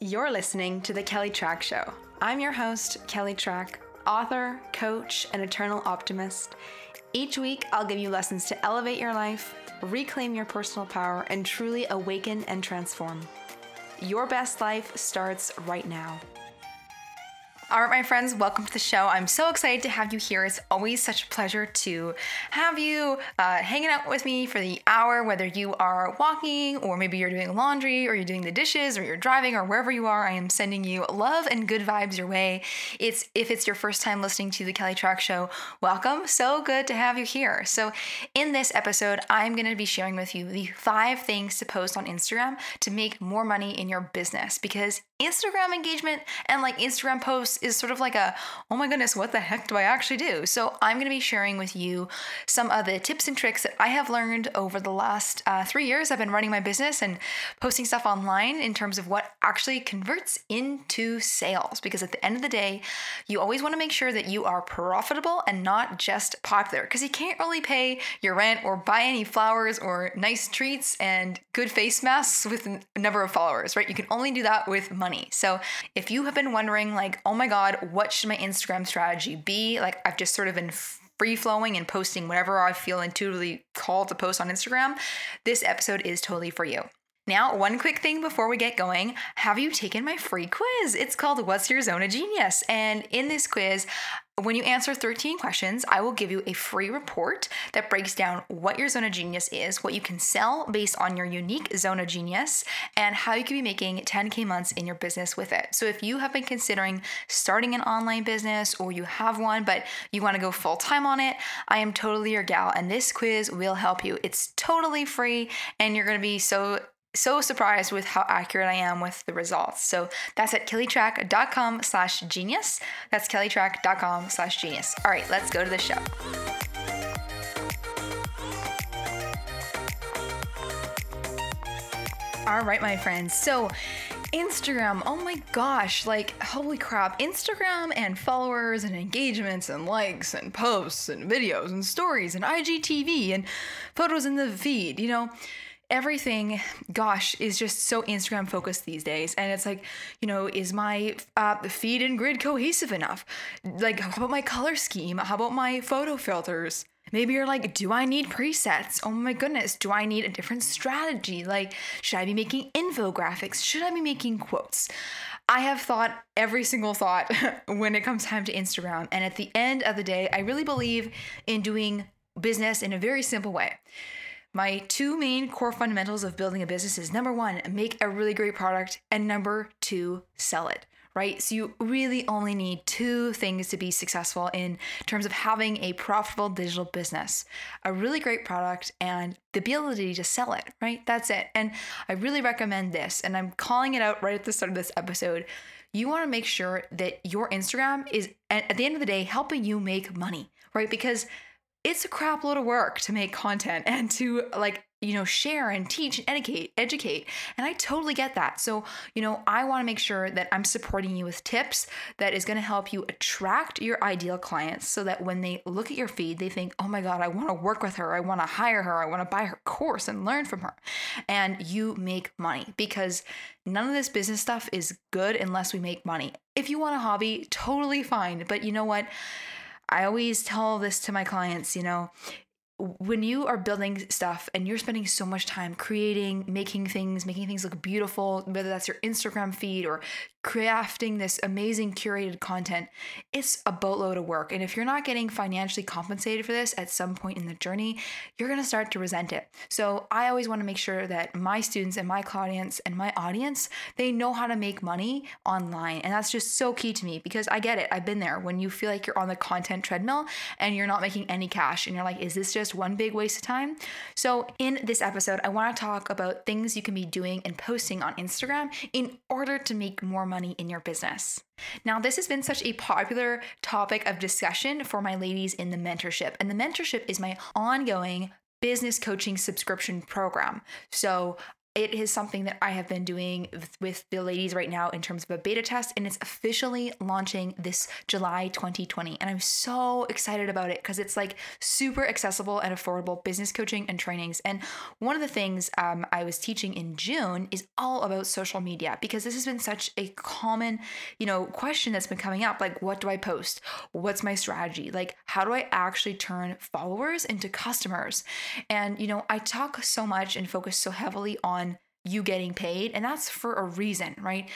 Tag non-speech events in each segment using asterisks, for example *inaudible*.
You're listening to The Kelly Trach Show. I'm your host, Kelly Trach, author, coach, and eternal optimist. Each week, I'll give you lessons to elevate your life, reclaim your personal power, and truly awaken and transform. Your best life starts right now. All right, my friends, welcome to the show. I'm so excited to have you here. It's always such a pleasure to have you uh, hanging out with me for the hour, whether you are walking or maybe you're doing laundry or you're doing the dishes or you're driving or wherever you are. I am sending you love and good vibes your way. It's if it's your first time listening to the Kelly Trach Show, welcome. So good to have you here. So, in this episode, I'm going to be sharing with you the five things to post on Instagram to make more money in your business because Instagram engagement and like Instagram posts is sort of like a, oh my goodness, what the heck do I actually do? So I'm going to be sharing with you some of the tips and tricks that I have learned over the last uh, three years. I've been running my business and posting stuff online in terms of what actually converts into sales. Because at the end of the day, you always want to make sure that you are profitable and not just popular because you can't really pay your rent or buy any flowers or nice treats and good face masks with a number of followers, right? You can only do that with money. So if you have been wondering, like, oh my God, what should my Instagram strategy be? Like, I've just sort of been free flowing and posting whatever I feel intuitively called to post on Instagram. This episode is totally for you. Now, one quick thing before we get going have you taken my free quiz? It's called What's Your Zone of Genius? And in this quiz, when you answer 13 questions, I will give you a free report that breaks down what your zone of genius is, what you can sell based on your unique zone of genius, and how you can be making 10K months in your business with it. So, if you have been considering starting an online business or you have one, but you want to go full time on it, I am totally your gal, and this quiz will help you. It's totally free, and you're going to be so so surprised with how accurate I am with the results. So that's at kellytrach.com slash genius. That's kellytrach.com slash genius. All right, let's go to the show. All right, my friends. So Instagram, oh my gosh, like holy crap. Instagram and followers and engagements and likes and posts and videos and stories and IGTV and photos in the feed, you know everything gosh is just so instagram focused these days. And it's like you know is my uh, feed and grid cohesive enough? Like how about my color scheme? How about my photo filters? Maybe you're like do i need presets? Oh my goodness do i need a different strategy? Like should i be making infographics? Should i be making quotes? I have thought every single thought *laughs* when it comes time to Instagram. And at the end of the day, I really believe in doing business in a very simple way. My two main core fundamentals of building a business is number one, make a really great product, and number two, sell it right? So you really only need two things to be successful in terms of having a profitable digital business a really great product and the ability to sell it, right? That's it. And I really recommend this, and I'm calling it out right at the start of this episode. You want to make sure that your Instagram is, at the end of the day, helping you make money, right? Because it's a crap load of work to make content and to like you know share and teach and educate educate. And i totally get that. So you know i want to make sure that i'm supporting you with tips that is going to help you attract your ideal clients so that when they look at your feed they think oh my god i want to work with her. I want to hire her. I want to buy her course and learn from her. And you make money because none of this business stuff is good unless we make money. If you want a hobby totally fine. But you know what I always tell this to my clients, you know, when you are building stuff and you're spending so much time creating, making things, making things look beautiful, whether that's your Instagram feed or crafting this amazing curated content, it's a boatload of work. And if you're not getting financially compensated for this at some point in the journey, you're going to start to resent it. So I always want to make sure that my students and my clients and my audience, they know how to make money online. And that's just so key to me because I get it. I've been there when you feel like you're on the content treadmill and you're not making any cash and you're like, is this just one big waste of time? So in this episode, I want to talk about things you can be doing and posting on Instagram in order to make more money in your business. Now, this has been such a popular topic of discussion for my ladies in the mentorship, and the mentorship is my ongoing business coaching subscription program. So, it is something that I have been doing with the ladies right now in terms of a beta test, and it's officially launching this July 2020. And I'm so excited about it because it's like super accessible and affordable business coaching and trainings. And one of the things um, I was teaching in June is all about social media because this has been such a common, you know, question that's been coming up. Like, what do I post? What's my strategy? Like, how do I actually turn followers into customers? And, you know, I talk so much and focus so heavily on you getting paid, and that's for a reason, right?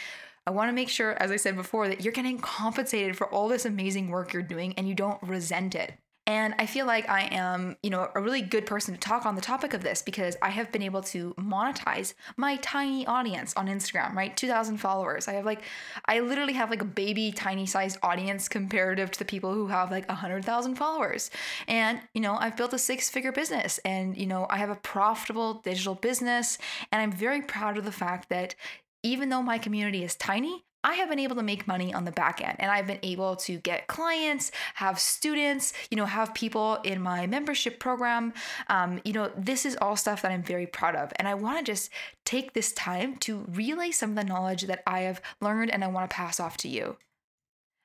I want to make sure, as I said before, that you're getting compensated for all this amazing work you're doing and you don't resent it. And I feel like I am, you know, a really good person to talk on the topic of this because I have been able to monetize my tiny audience on Instagram, right? 2,000 followers. I have like, I literally have like a baby tiny sized audience comparative to the people who have like 100,000 followers. And, you know, I've built a six figure business and, you know, I have a profitable digital business. And I'm very proud of the fact that even though my community is tiny, I have been able to make money on the back end and I've been able to get clients, have students, you know, have people in my membership program. Um, you know, this is all stuff that I'm very proud of. And I want to just take this time to relay some of the knowledge that I have learned and I want to pass off to you.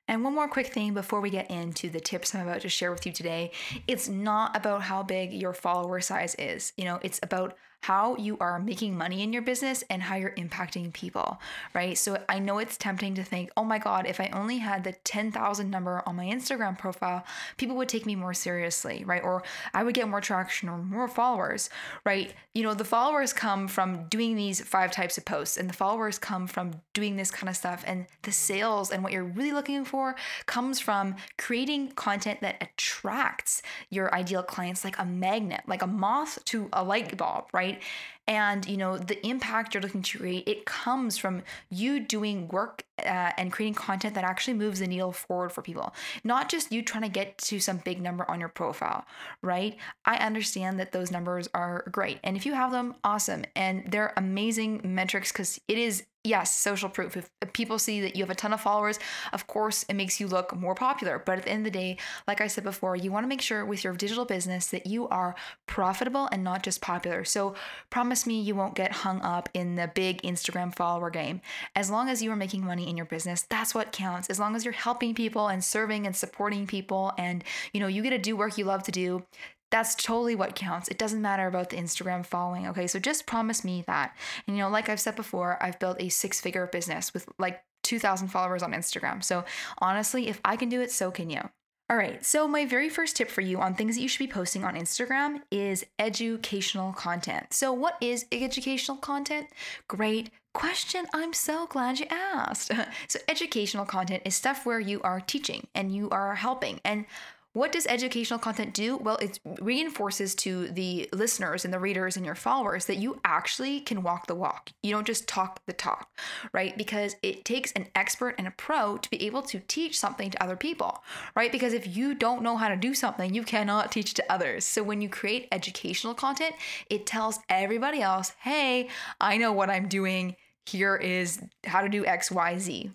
And one more quick thing before we get into the tips I'm about to share with you today. It's not about how big your follower size is. You know, it's about how you are making money in your business and how you're impacting people, right? So I know it's tempting to think, oh my God, if I only had the 10,000 number on my Instagram profile, people would take me more seriously, right? Or I would get more traction or more followers, right? You know, the followers come from doing these five types of posts, and the followers come from doing this kind of stuff. And the sales and what you're really looking for comes from creating content that attracts your ideal clients like a magnet, like a moth to a light bulb, right? Right? And you know the impact you're looking to create, it comes from you doing work uh, and creating content that actually moves the needle forward for people, not just you trying to get to some big number on your profile, right? I understand that those numbers are great, and if you have them, awesome, and they're amazing metrics because it is yes, social proof. If people see that you have a ton of followers, of course, it makes you look more popular. But at the end of the day, like I said before, you want to make sure with your digital business that you are profitable and not just popular. So promise me you won't get hung up in the big Instagram follower game. As long as you are making money in your business, that's what counts. As long as you're helping people and serving and supporting people and you know, you get to do work you love to do, that's totally what counts. It doesn't matter about the Instagram following. Okay. So just promise me that. And, you know, like I've said before, I've built a six figure business with like 2,000 followers on Instagram. So honestly, if I can do it, so can you. All right, so my very first tip for you on things that you should be posting on Instagram is educational content. So, what is educational content? Great question. I'm so glad you asked. *laughs* so, educational content is stuff where you are teaching and you are helping. And what does educational content do? Well, it reinforces to the listeners and the readers and your followers that you actually can walk the walk. You don't just talk the talk, right? Because it takes an expert and a pro to be able to teach something to other people, right? Because if you don't know how to do something, you cannot teach to others. So when you create educational content, it tells everybody else, hey, I know what I'm doing. Here is how to do X, Y, Z.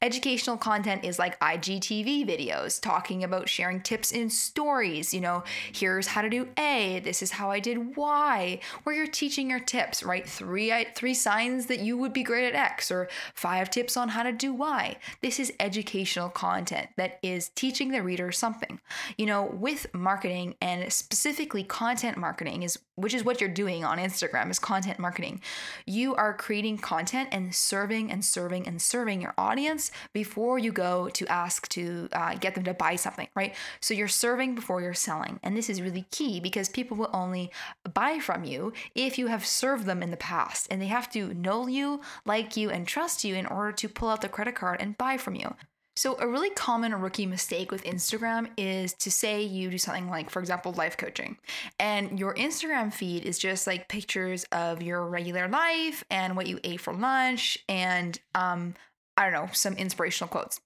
Educational content is like IGTV videos talking about sharing tips in stories. You know, here's how to do A, this is how I did Y, where you're teaching your tips, right? Three three signs that you would be great at X or five tips on how to do Y. This is educational content that is teaching the reader something. You know, with marketing and specifically content marketing is which is what you're doing on Instagram is content marketing. You are creating content and serving and serving and serving your audience before you go to ask to uh, get them to buy something, right? So you're serving before you're selling. And this is really key because people will only buy from you if you have served them in the past. And they have to know you, like you, and trust you in order to pull out the credit card and buy from you. So, a really common rookie mistake with Instagram is to say you do something like, for example, life coaching, and your Instagram feed is just like pictures of your regular life and what you ate for lunch and um, I don't know, some inspirational quotes.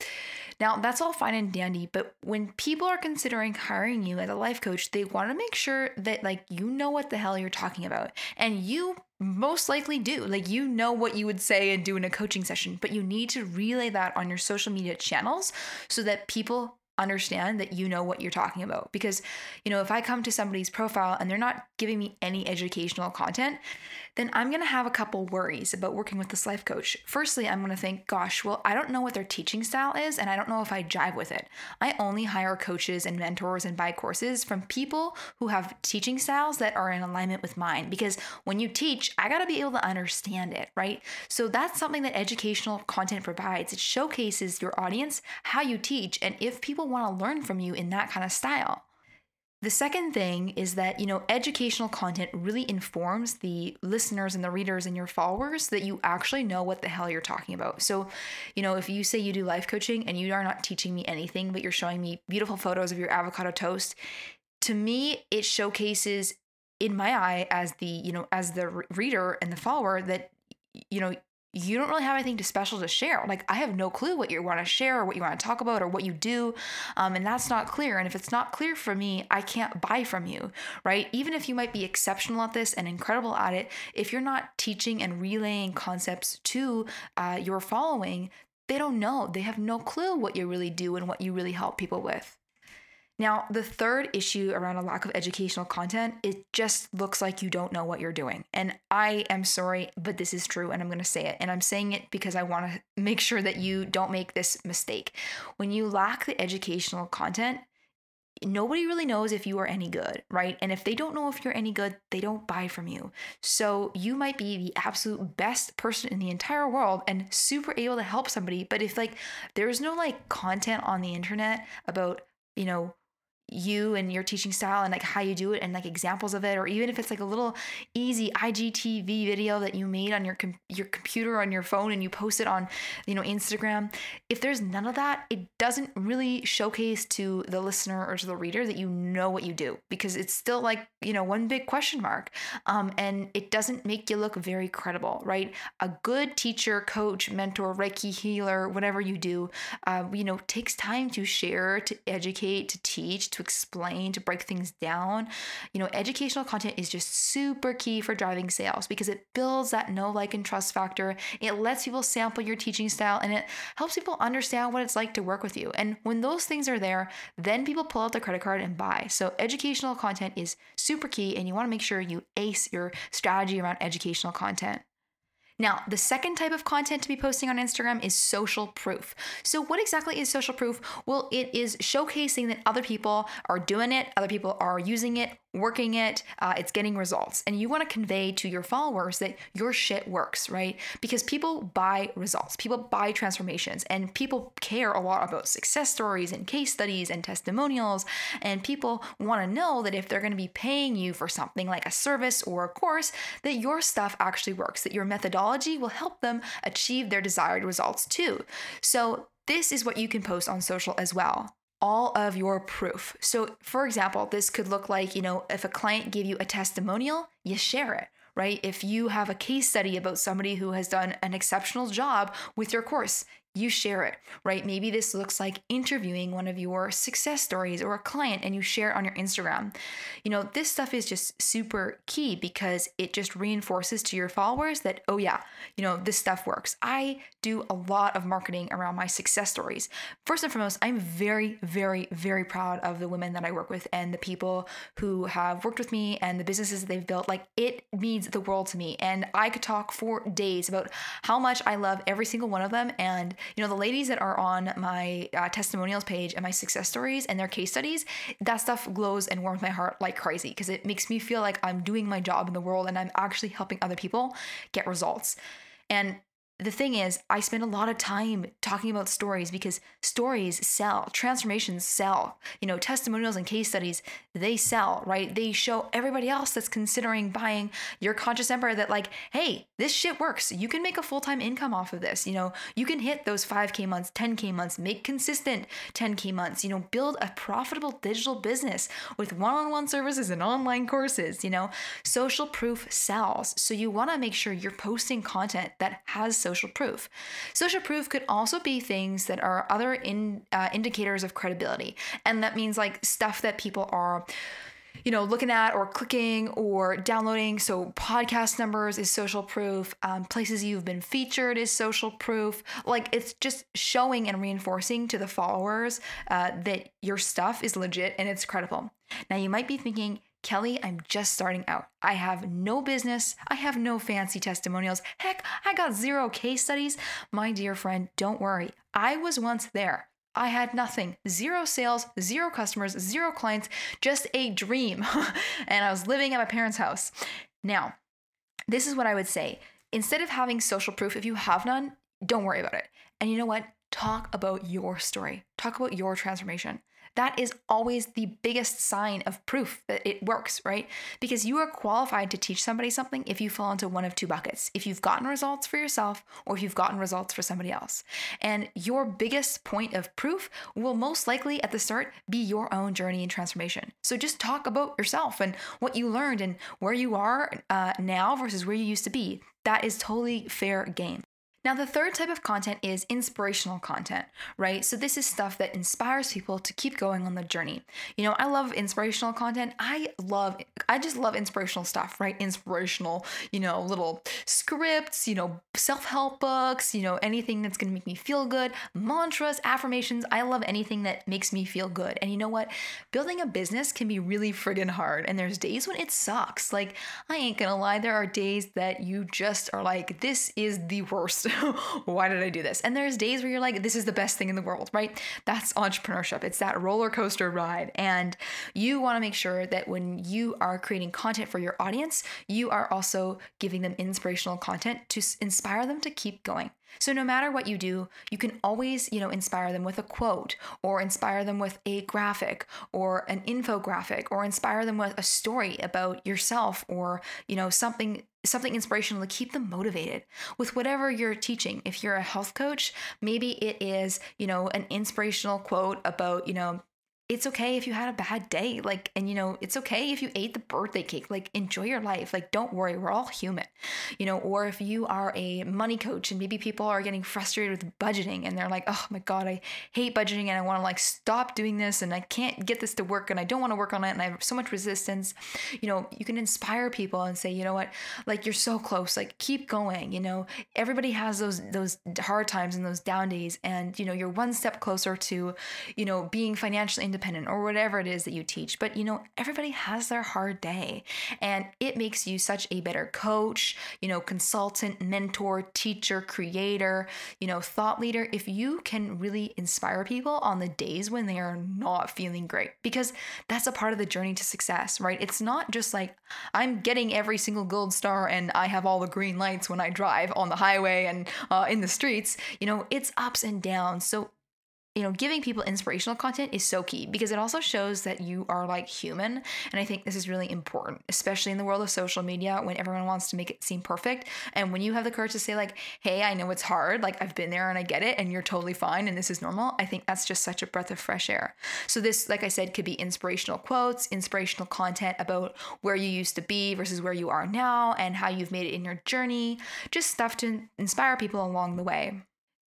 Now, that's all fine and dandy, but when people are considering hiring you as a life coach, they want to make sure that like you know what the hell you're talking about. And you most likely do. Like you know what you would say and do in a coaching session, but you need to relay that on your social media channels so that people understand that you know what you're talking about because you know if i come to somebody's profile and they're not giving me any educational content then I'm going to have a couple worries about working with this life coach. Firstly, I'm going to think, gosh, well, I don't know what their teaching style is, and I don't know if I jive with it. I only hire coaches and mentors and buy courses from people who have teaching styles that are in alignment with mine. Because when you teach, I got to be able to understand it, right? So that's something that educational content provides. It showcases your audience, how you teach, and if people want to learn from you in that kind of style. The second thing is that, you know, educational content really informs the listeners and the readers and your followers that you actually know what the hell you're talking about. So, you know, if you say you do life coaching and you are not teaching me anything, but you're showing me beautiful photos of your avocado toast, to me, it showcases in my eye as the, you know, as the reader and the follower that, you know, you don't really have anything to special to share. Like I have no clue what you want to share or what you want to talk about or what you do, um, and that's not clear. And if it's not clear for me, I can't buy from you, right? Even if you might be exceptional at this and incredible at it, if you're not teaching and relaying concepts to uh, your following, they don't know. They have no clue what you really do and what you really help people with. Now, the third issue around a lack of educational content, it just looks like you don't know what you're doing. And I am sorry, but this is true and I'm going to say it. And I'm saying it because I want to *laughs* make sure that you don't make this mistake. When you lack the educational content, nobody really knows if you are any good, right? And if they don't know if you're any good, they don't buy from you. So you might be the absolute best person in the entire world and super able to help somebody, but if like there's no like content on the internet about, you know, you and your teaching style and like how you do it and like examples of it or even if it's like a little easy IGTV video that you made on your com- your computer on your phone and you post it on you know Instagram if there's none of that it doesn't really showcase to the listener or to the reader that you know what you do because it's still like you know one big question mark um, and it doesn't make you look very credible right? A good teacher coach mentor reiki healer whatever you do uh, you know takes time to share to educate to teach to explain, to break things down. You know, educational content is just super key for driving sales because it builds that know, like, and trust factor. It lets people sample your teaching style and it helps people understand what it's like to work with you. And when those things are there, then people pull out the credit card and buy. So, educational content is super key, and you want to make sure you ace your strategy around educational content. Now, the second type of content to be posting on Instagram is social proof. So, what exactly is social proof? Well, it is showcasing that other people are doing it, other people are using it, working it, uh, it's getting results. And you want to convey to your followers that your shit works, right? Because people buy results, people buy transformations, and people care a lot about success stories and case studies and testimonials. And people want to know that if they're going to be paying you for something like a service or a course, that your stuff actually works, that your methodology will help them achieve their desired results too. So, this is what you can post on social as well all of your proof. So, for example, this could look like, you know, if a client gave you a testimonial, you share it right? If you have a case study about somebody who has done an exceptional job with your course, you share it, right? Maybe this looks like interviewing one of your success stories or a client and you share it on your Instagram. You know, this stuff is just super key because it just reinforces to your followers that, oh, yeah, you know, this stuff works. I do a lot of marketing around my success stories. First and foremost, I'm very, very, very proud of the women that I work with and the people who have worked with me and the businesses that they've built. Like, it means the world to me. And I could talk for days about how much I love every single one of them. And you know, the ladies that are on my uh, testimonials page and my success stories and their case studies, that stuff glows and warms my heart like crazy because it makes me feel like I'm doing my job in the world and I'm actually helping other people get results. And the thing is, I spend a lot of time talking about stories because stories sell, transformations sell. You know, testimonials and case studies, they sell, right? They show everybody else that's considering buying your conscious empire that, like, hey, this shit works. You can make a full time income off of this. You know, you can hit those 5K months, 10K months, make consistent 10K months, you know, build a profitable digital business with one on one services and online courses. You know, social proof sells. So you want to make sure you're posting content that has social social proof. Social proof could also be things that are other in, uh, indicators of credibility. And that means like stuff that people are you know, looking at or clicking or downloading. So, podcast numbers is social proof. Um, places you've been featured is social proof. Like, it's just showing and reinforcing to the followers uh, that your stuff is legit and it's credible. Now, you might be thinking, Kelly, I'm just starting out. I have no business. I have no fancy testimonials. Heck, I got zero case studies. My dear friend, don't worry. I was once there. I had nothing zero sales, zero customers, zero clients, just a dream. *laughs* and I was living at my parents' house. Now, this is what I would say. Instead of having social proof, if you have none, don't worry about it. And you know what? Talk about your story, talk about your transformation that is always the biggest sign of proof that it works, right? Because you are qualified to teach somebody something if you fall into one of two buckets if you've gotten results for yourself or if you've gotten results for somebody else. And your biggest point of proof will most likely at the start be your own journey and transformation. So just talk about yourself and what you learned and where you are uh, now versus where you used to be. That is totally fair game. Now, the third type of content is inspirational content, right? So, this is stuff that inspires people to keep going on the journey. You know, I love inspirational content. I love, I just love inspirational stuff, right? Inspirational, you know, little scripts, you know, self help books, you know, anything that's gonna make me feel good, mantras, affirmations. I love anything that makes me feel good. And you know what? Building a business can be really friggin' hard. And there's days when it sucks. Like, I ain't gonna lie, there are days that you just are like, this is the worst. *laughs* why did I do this? And there's days where you're like, this is the best thing in the world, right? That's entrepreneurship. It's that roller coaster ride. And you want to make sure that when you are creating content for your audience, you are also giving them inspirational content to inspire them to keep going. So no matter what you do, you can always, you know, inspire them with a quote or inspire them with a graphic or an infographic or inspire them with a story about yourself or, you know, something something inspirational to keep them motivated with whatever you're teaching. If you're a health coach, maybe it is, you know, an inspirational quote about, you know, it's okay if you had a bad day like and you know it's okay if you ate the birthday cake like enjoy your life like don't worry we're all human you know or if you are a money coach and maybe people are getting frustrated with budgeting and they're like oh my god i hate budgeting and i want to like stop doing this and i can't get this to work and i don't want to work on it and i have so much resistance you know you can inspire people and say you know what? Like you're so close like keep going you know? Everybody has those those hard times and those down days and you know you're one step closer to you know being financially independent independent or whatever it is that you teach. But you know, everybody has their hard day and it makes you such a better coach, you know, consultant, mentor, teacher, creator, you know, thought leader if you can really inspire people on the days when they are not feeling great because that's a part of the journey to success, right? It's not just like I'm getting every single gold star and I have all the green lights when I drive on the highway and uh, in the streets. You know, it's ups and downs. So you know, giving people inspirational content is so key because it also shows that you are like human. And I think this is really important, especially in the world of social media when everyone wants to make it seem perfect. And when you have the courage to say, like, hey, I know it's hard, like, I've been there and I get it, and you're totally fine, and this is normal, I think that's just such a breath of fresh air. So, this, like I said, could be inspirational quotes, inspirational content about where you used to be versus where you are now and how you've made it in your journey, just stuff to inspire people along the way.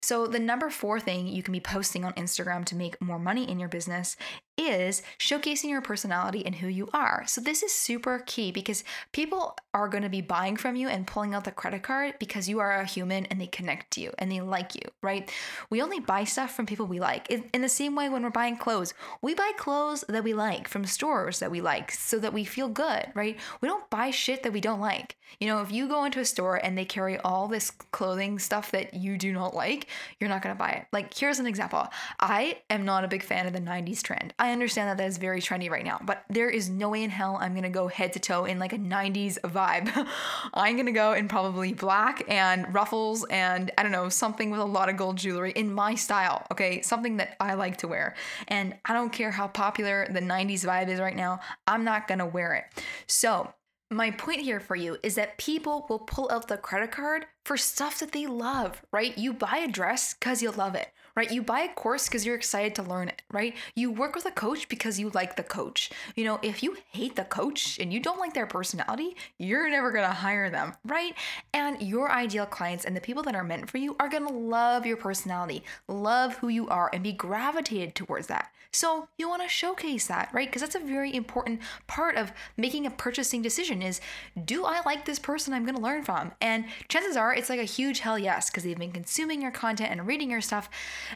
So, the number four thing you can be posting on Instagram to make more money in your business is showcasing your personality and who you are. So, this is super key because people are going to be buying from you and pulling out the credit card because you are a human and they connect to you and they like you, right? We only buy stuff from people we like. In, the same way, when we're buying clothes, we buy clothes that we like from stores that we like so that we feel good, right? We don't buy shit that we don't like. You know, if you go into a store and they carry all this clothing stuff that you do not like, you're not going to buy it. Like, here's an example I am not a big fan of the 90s trend. Understand that that is very trendy right now, but there is no way in hell I'm gonna go head to toe in like a 90s vibe. *laughs* I'm gonna go in probably black and ruffles and I don't know, something with a lot of gold jewelry in my style, okay? Something that I like to wear. And I don't care how popular the 90s vibe is right now, I'm not gonna wear it. So, my point here for you is that people will pull out the credit card for stuff that they love, right? You buy a dress because you love it right? You buy a course because you're excited to learn it, right? You work with a coach because you like the coach. You know, if you hate the coach and you don't like their personality, you're never gonna hire them, right? And your ideal clients and the people that are meant for you are gonna love your personality, love who you are, and be gravitated towards that. So you wanna showcase that, right? Because that's a very important part of making a purchasing decision is do I like this person I'm gonna learn from? And chances are it's like a huge hell yes, because they've been consuming your content and reading your stuff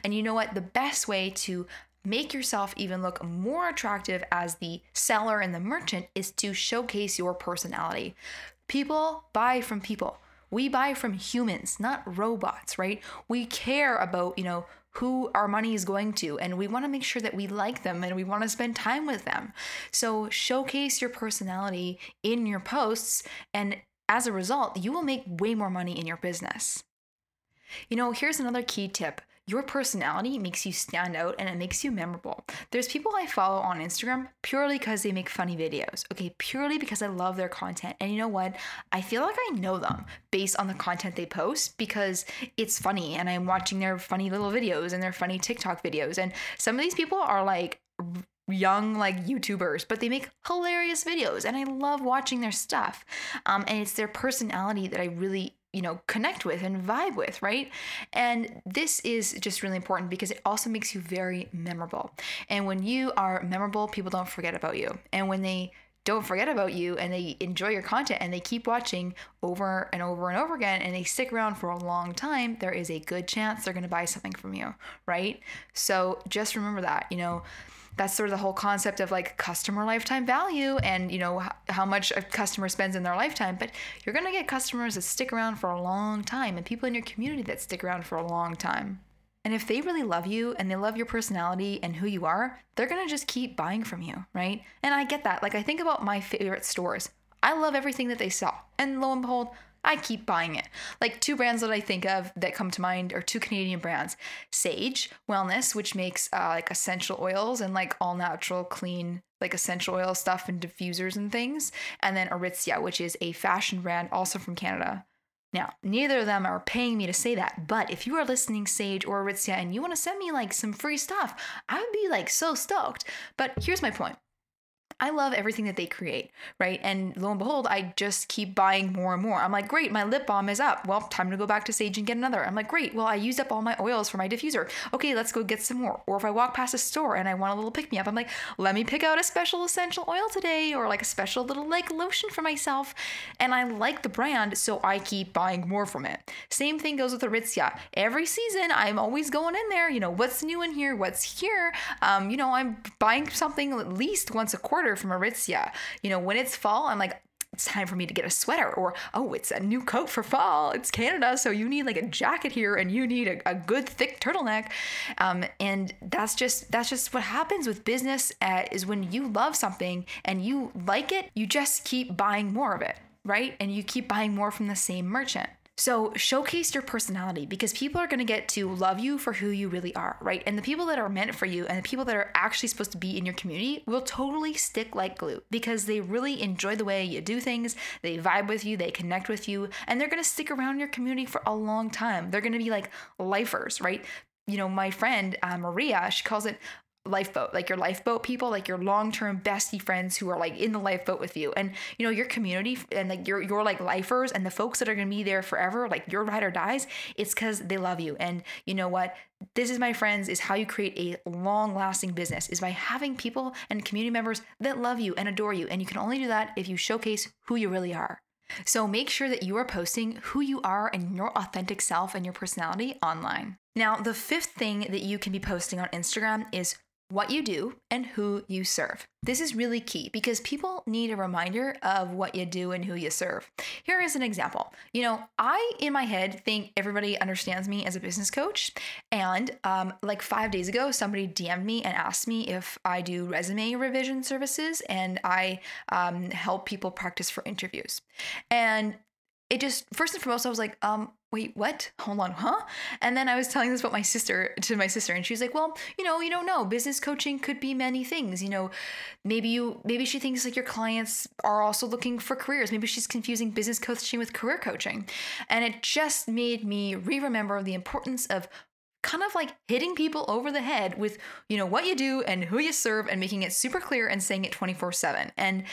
and you know what? The best way to make yourself even look more attractive as the seller and the merchant is to showcase your personality. People buy from people. We buy from humans, not robots, right? We care about, you know, who our money is going to and we want to make sure that we like them and we want to spend time with them. So showcase your personality in your posts and as a result, you will make way more money in your business. You know, here's another key tip your personality makes you stand out and it makes you memorable. There's people I follow on Instagram purely because they make funny videos, okay? Purely because I love their content. And you know what? I feel like I know them based on the content they post because it's funny and I'm watching their funny little videos and their funny TikTok videos. And some of these people are like, young like YouTubers, but they make hilarious videos and I love watching their stuff. Um, and it's their personality that I really you know connect with and vibe with right? And this is just really important because it also makes you very memorable. And when you are memorable people don't forget about you. And when they don't forget about you and they enjoy your content and they keep watching over and over and over again and they stick around for a long time there is a good chance they're going to buy something from you right? So just remember that you know that's sort of the whole concept of like customer lifetime value and you know how much a customer spends in their lifetime but you're going to get customers that stick around for a long time and people in your community that stick around for a long time. And if they really love you and they love your personality and who you are they're going to just keep buying from you right? And i get that. Like i think about my favorite stores. I love everything that they sell. And lo and behold I keep buying it. Like two brands that I think of that come to mind are two Canadian brands Saje Wellness, which makes uh, like essential oils and like all natural, clean, like essential oil stuff and diffusers and things. And then Aritzia, which is a fashion brand also from Canada. Now, neither of them are paying me to say that, but if you are listening, Saje or Aritzia, and you want to send me like some free stuff, I would be like so stoked. But here's my point I love everything that they create, right? And lo and behold, I just keep buying more and more. I'm like, great, my lip balm is up. Well, time to go back to Saje and get another. I'm like, great, well, I used up all my oils for my diffuser. Okay, let's go get some more. Or if I walk past a store and I want a little pick me up, I'm like, let me pick out a special essential oil today or like a special little like lotion for myself. And I like the brand, so I keep buying more from it. Same thing goes with Aritzia. Every season, I'm always going in there, you know, what's new in here, what's here. Um, you know, I'm buying something at least once a quarter from Aritzia. You know, when it's fall, I'm like, it's time for me to get a sweater or oh it's a new coat for fall. It's canada so you need like a jacket here and you need a, a good thick turtleneck. Um, and that's just that's just what happens with business uh, is when you love something and you like it you just keep buying more of it right? And you keep buying more from the same merchant so showcase your personality because people are going to get to love you for who you really are, right? And the people that are meant for you and the people that are actually supposed to be in your community will totally stick like glue because they really enjoy the way you do things, they vibe with you, they connect with you, and they're going to stick around your community for a long time. They're going to be like lifers, right? you know, my friend uh, Maria, she calls it lifeboat, like your lifeboat people, like your long-term bestie friends who are like in the lifeboat with you. And you know, your community and like your your like lifers and the folks that are gonna be there forever, like your ride or dies, it's because they love you. And you know what? This is my friends, is how you create a long-lasting business, is by having people and community members that love you and adore you. And you can only do that if you showcase who you really are. So make sure that you are posting who you are and your authentic self and your personality online. Now, the fifth thing that you can be posting on Instagram is what you do, and who you serve. This is really key because people need a reminder of what you do and who you serve. Here is an example. You know, I, in my head, think everybody understands me as a business coach. And um, like five days ago, somebody DM'd me and asked me if I do resume revision services and I um, help people practice for interviews. And it just first and foremost, I was like, um, wait, what? Hold on, huh? And then I was telling this about my sister to my sister, and she's like, well, you know, you don't know. Business coaching could be many things. You know, maybe you maybe she thinks like your clients are also looking for careers. Maybe she's confusing business coaching with career coaching. And it just made me re-remember the importance of kind of like hitting people over the head with you know what you do and who you serve and making it super clear and saying it 24/7 and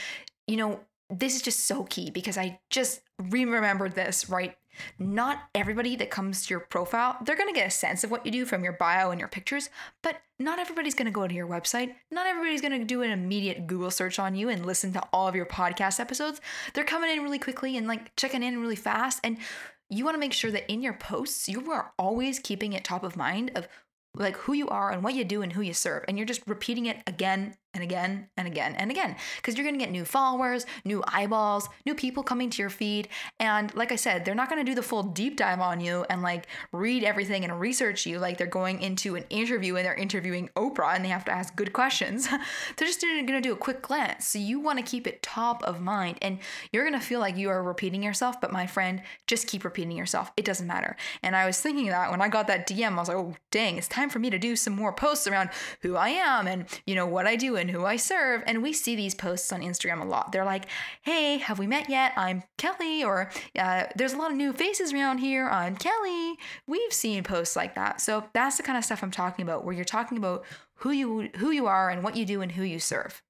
you know this is just so key because I just re remembered this, right? Not everybody that comes to your profile, they're going to get a sense of what you do from your bio and your pictures, but not everybody's going to go to your website. Not everybody's going to do an immediate Google search on you and listen to all of your podcast episodes. They're coming in really quickly and like checking in really fast. And you want to make sure that in your posts, you are always keeping it top of mind of like who you are and what you do and who you serve. And you're just repeating it again and again and again and again because you're going to get new followers, new eyeballs, new people coming to your feed. And like I said, they're not going to do the full deep dive on you and like read everything and research you like they're going into an interview and they're interviewing Oprah and they have to ask good questions. *laughs* they're just going to do a quick glance. So you want to keep it top of mind and you're going to feel like you are repeating yourself. But my friend, just keep repeating yourself. It doesn't matter. And I was thinking that when I got that DM, I was like, oh, dang, it's time for me to do some more posts around who I am and, you know, what I do and who I serve. And we see these posts on Instagram a lot. They're like, hey, have we met yet? I'm Kelly. Or uh, there's a lot of new faces around here. I'm Kelly. We've seen posts like that. So that's the kind of stuff I'm talking about, where you're talking about who you who you are and what you do and who you serve.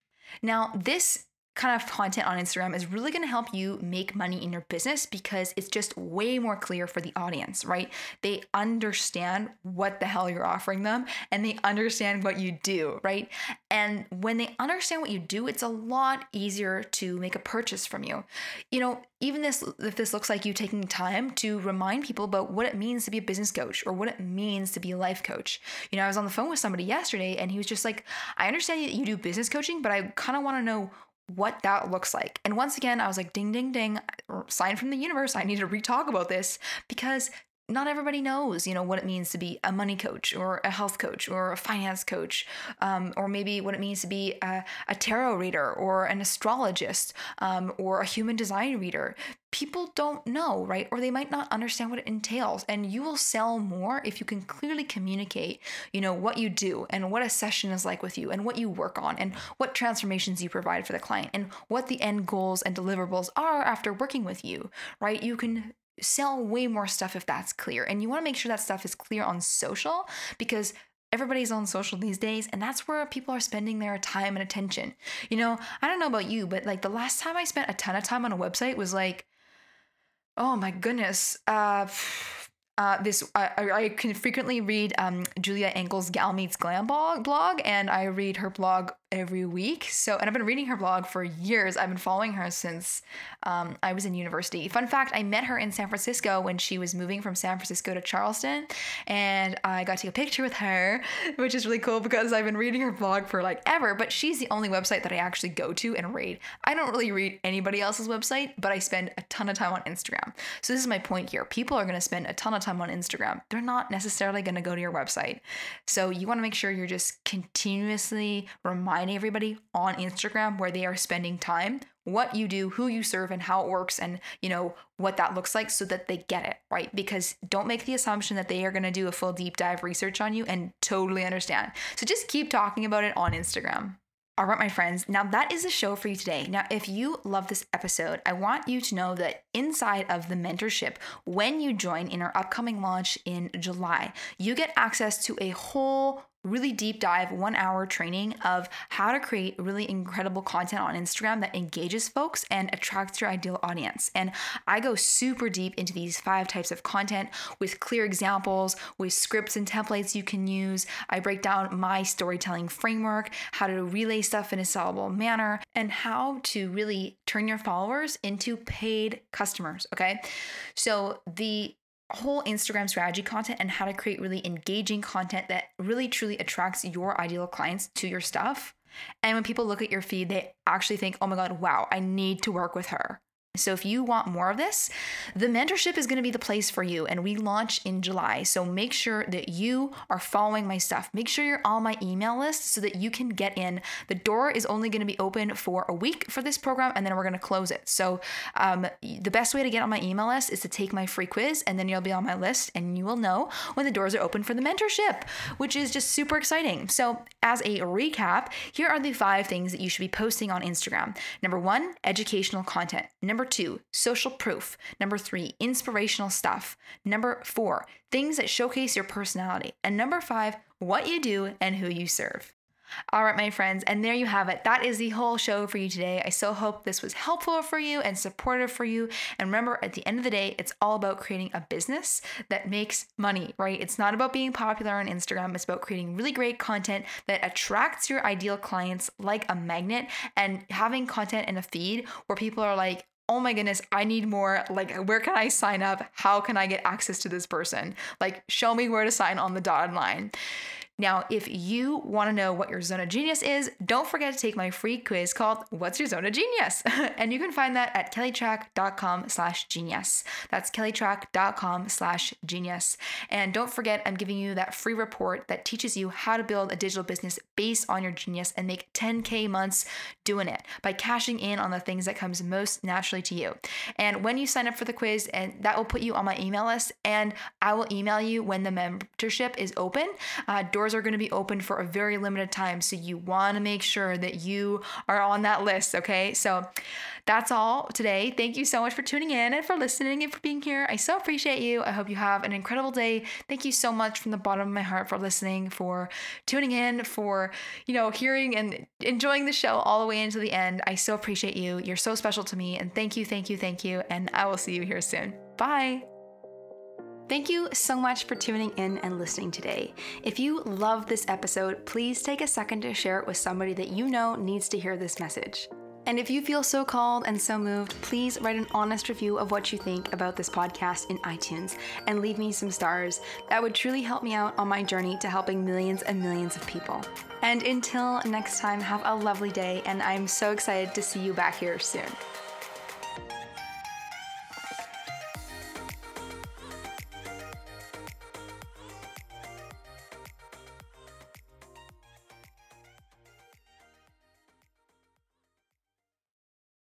Now, this kind of content on Instagram is really going to help you make money in your business because it's just way more clear for the audience, right? They understand what the hell you're offering them and they understand what you do, right? And when they understand what you do, it's a lot easier to make a purchase from you. You know, even this if this looks like you taking time to remind people about what it means to be a business coach or what it means to be a life coach. You know, I was on the phone with somebody yesterday and he was just like, "I understand that you do business coaching, but I kind of want to know what that looks like. And once again, I was like, ding, ding, ding, sign from the universe. I need to re talk about this because not everybody knows, you know, what it means to be a money coach or a health coach or a finance coach, um, or maybe what it means to be a, a tarot reader or an astrologist um, or a human design reader. People don't know, right? Or they might not understand what it entails. And you will sell more if you can clearly communicate, you know, what you do and what a session is like with you and what you work on and what transformations you provide for the client and what the end goals and deliverables are after working with you, right? You can sell way more stuff if that's clear. And you want to make sure that stuff is clear on social because everybody's on social these days and that's where people are spending their time and attention. You know, I don't know about you, but like the last time I spent a ton of time on a website was like oh my goodness, uh uh, this I, I can frequently read um, Julia Engel's Gal Meets Glam blog, blog, and I read her blog every week. So, and I've been reading her blog for years. I've been following her since um, I was in university. Fun fact: I met her in San Francisco when she was moving from San Francisco to Charleston, and I got to take a picture with her, *laughs* which is really cool because I've been reading her blog for like ever. But she's the only website that I actually go to and read. I don't really read anybody else's website, but I spend a ton of time on Instagram. So this is my point here: people are going to spend a ton of time on Instagram. They're not necessarily going to go to your website. So you want to make sure you're just continuously reminding everybody on Instagram where they are spending time, what you do, who you serve, and how it works, and you know what that looks like so that they get it, right? Because don't make the assumption that they are gonna do a full deep dive research on you and totally understand. So just keep talking about it on Instagram. All right, my friends. Now, that is the show for you today. Now, if you love this episode, I want you to know that inside of the mentorship, when you join in our upcoming launch in July, you get access to a whole really deep dive, one hour training of how to create really incredible content on Instagram that engages folks and attracts your ideal audience. And I go super deep into these five types of content with clear examples, with scripts and templates you can use. I break down my storytelling framework, how to relay stuff in a sellable manner, and how to really turn your followers into paid customers. Okay. So the whole Instagram strategy content and how to create really engaging content that really truly attracts your ideal clients to your stuff. And when people look at your feed, they actually think, oh my God, wow, I need to work with her. So if you want more of this, the mentorship is going to be the place for you and we launch in July. So make sure that you are following my stuff. Make sure you're on my email list so that you can get in. The door is only going to be open for a week for this program and then we're going to close it. So um, the best way to get on my email list is to take my free quiz and then you'll be on my list and you will know when the doors are open for the mentorship, which is just super exciting. So as a recap, here are the five things that you should be posting on Instagram. Number 1, educational content. Number two, social proof. Number three, inspirational stuff. Number four, things that showcase your personality. And number five, what you do and who you serve. All right, my friends, and there you have it. That is the whole show for you today. I so hope this was helpful for you and supportive for you. And remember, at the end of the day, it's all about creating a business that makes money, right? It's not about being popular on Instagram, it's about creating really great content that attracts your ideal clients like a magnet and having content in a feed where people are like, oh my goodness, I need more. Like, where can I sign up? How can I get access to this person? Like, show me where to sign on the dotted line. Now, if you want to know what your zone of genius is, don't forget to take my free quiz called What's Your Zone of Genius? *laughs* and you can find that at kellytrach.com slash genius. That's kellytrach.com slash genius. And don't forget, I'm giving you that free report that teaches you how to build a digital business based on your genius and make 10K months doing it by cashing in on the things that comes most naturally to you. And when you sign up for the quiz, and that will put you on my email list, and I will email you when the membership is open. Uh, doors are going to be open for a very limited time. So you want to make sure that you are on that list. Okay. So that's all today. Thank you so much for tuning in and for listening and for being here. I so appreciate you. I hope you have an incredible day. Thank you so much from the bottom of my heart for listening, for tuning in, for, you know, hearing and enjoying the show all the way into the end. I so appreciate you. You're so special to me. And thank you, thank you, thank you. And I will see you here soon. Bye. Thank you so much for tuning in and listening today. If you love this episode, please take a second to share it with somebody that you know needs to hear this message. And if you feel so called and so moved, please write an honest review of what you think about this podcast in iTunes and leave me some stars. That would truly help me out on my journey to helping millions and millions of people. And until next time, have a lovely day, and I'm so excited to see you back here soon.